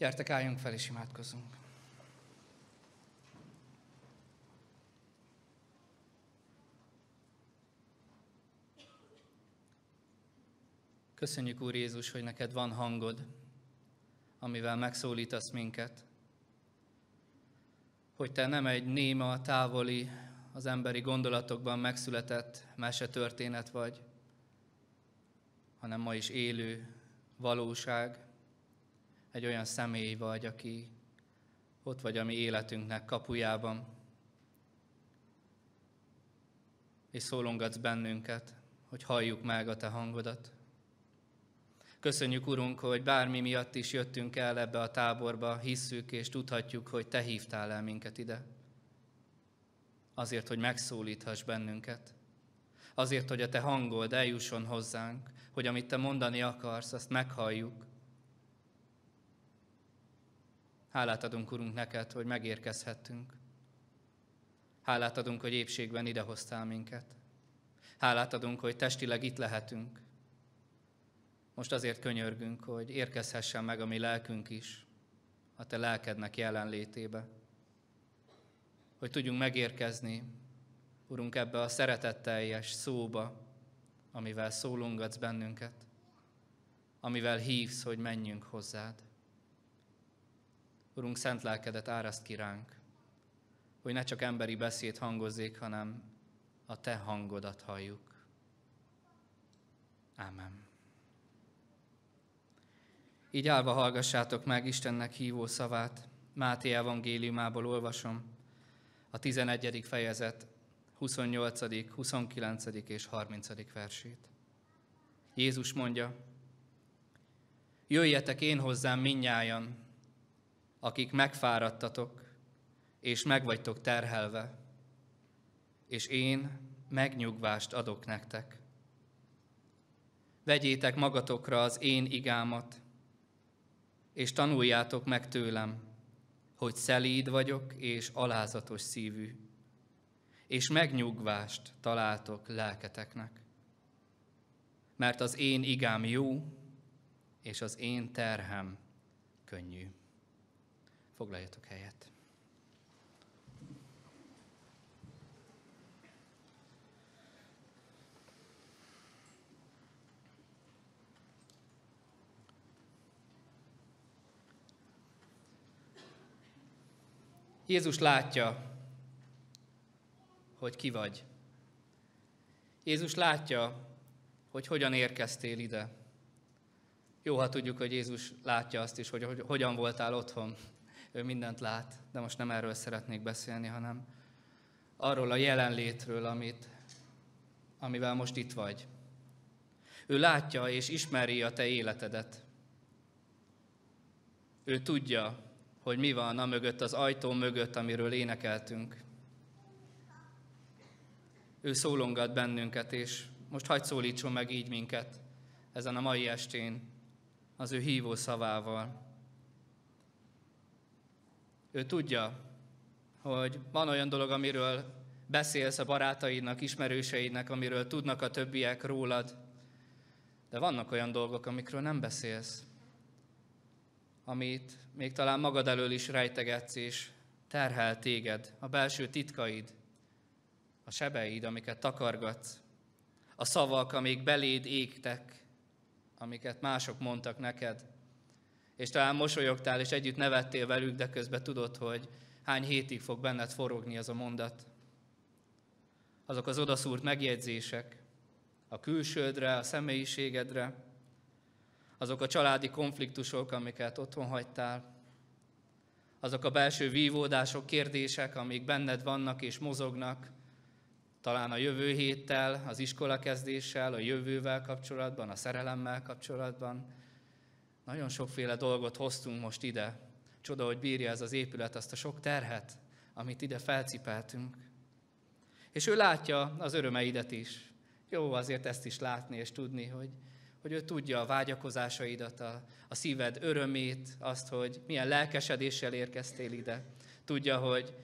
Gyertek, álljunk fel és imádkozzunk. Köszönjük, Úr Jézus, hogy neked van hangod, amivel megszólítasz minket. Hogy te nem egy néma, távoli, az emberi gondolatokban megszületett mesetörténet vagy, hanem ma is élő valóság, egy olyan személy vagy, aki ott vagy a mi életünknek kapujában, és szólongatsz bennünket, hogy halljuk meg a Te hangodat. Köszönjük, Urunk, hogy bármi miatt is jöttünk el ebbe a táborba, hisszük és tudhatjuk, hogy Te hívtál el minket ide. Azért, hogy megszólíthass bennünket. Azért, hogy a Te hangod eljusson hozzánk, hogy amit Te mondani akarsz, azt meghalljuk. Hálát adunk, Urunk, neked, hogy megérkezhettünk. Hálát adunk, hogy épségben idehoztál minket. Hálát adunk, hogy testileg itt lehetünk. Most azért könyörgünk, hogy érkezhessen meg a mi lelkünk is a te lelkednek jelenlétébe. Hogy tudjunk megérkezni, Urunk, ebbe a szeretetteljes szóba, amivel szólungatsz bennünket, amivel hívsz, hogy menjünk hozzád. Urunk, szent lelkedet áraszt ki ránk, hogy ne csak emberi beszéd hangozzék, hanem a Te hangodat halljuk. Ámen. Így állva hallgassátok meg Istennek hívó szavát. Máté evangéliumából olvasom a 11. fejezet 28., 29. és 30. versét. Jézus mondja, Jöjjetek én hozzám minnyájan, akik megfáradtatok, és megvagytok terhelve, és én megnyugvást adok nektek. Vegyétek magatokra az én igámat, és tanuljátok meg tőlem, hogy szelíd vagyok és alázatos szívű, és megnyugvást találtok lelketeknek. Mert az én igám jó, és az én terhem könnyű. Foglaljatok helyet. Jézus látja, hogy ki vagy. Jézus látja, hogy hogyan érkeztél ide. Jó, ha tudjuk, hogy Jézus látja azt is, hogy, hogy hogyan voltál otthon. Ő mindent lát, de most nem erről szeretnék beszélni, hanem arról a jelenlétről, amit, amivel most itt vagy. Ő látja és ismeri a te életedet. Ő tudja, hogy mi van a mögött, az ajtó mögött, amiről énekeltünk. Ő szólongat bennünket, és most hagyd szólítson meg így minket ezen a mai estén az ő hívó szavával. Ő tudja, hogy van olyan dolog, amiről beszélsz a barátaidnak, ismerőseidnek, amiről tudnak a többiek rólad, de vannak olyan dolgok, amikről nem beszélsz amit még talán magad elől is rejtegetsz, és terhel téged, a belső titkaid, a sebeid, amiket takargatsz, a szavak, amik beléd égtek, amiket mások mondtak neked, és talán mosolyogtál, és együtt nevettél velük, de közben tudod, hogy hány hétig fog benned forogni az a mondat. Azok az odaszúrt megjegyzések a külsődre, a személyiségedre, azok a családi konfliktusok, amiket otthon hagytál, azok a belső vívódások, kérdések, amik benned vannak és mozognak, talán a jövő héttel, az iskola kezdéssel, a jövővel kapcsolatban, a szerelemmel kapcsolatban. Nagyon sokféle dolgot hoztunk most ide. Csoda, hogy bírja ez az épület azt a sok terhet, amit ide felcipeltünk. És ő látja az örömeidet is. Jó azért ezt is látni és tudni, hogy hogy ő tudja a vágyakozásaidat, a, a szíved örömét, azt, hogy milyen lelkesedéssel érkeztél ide. Tudja, hogy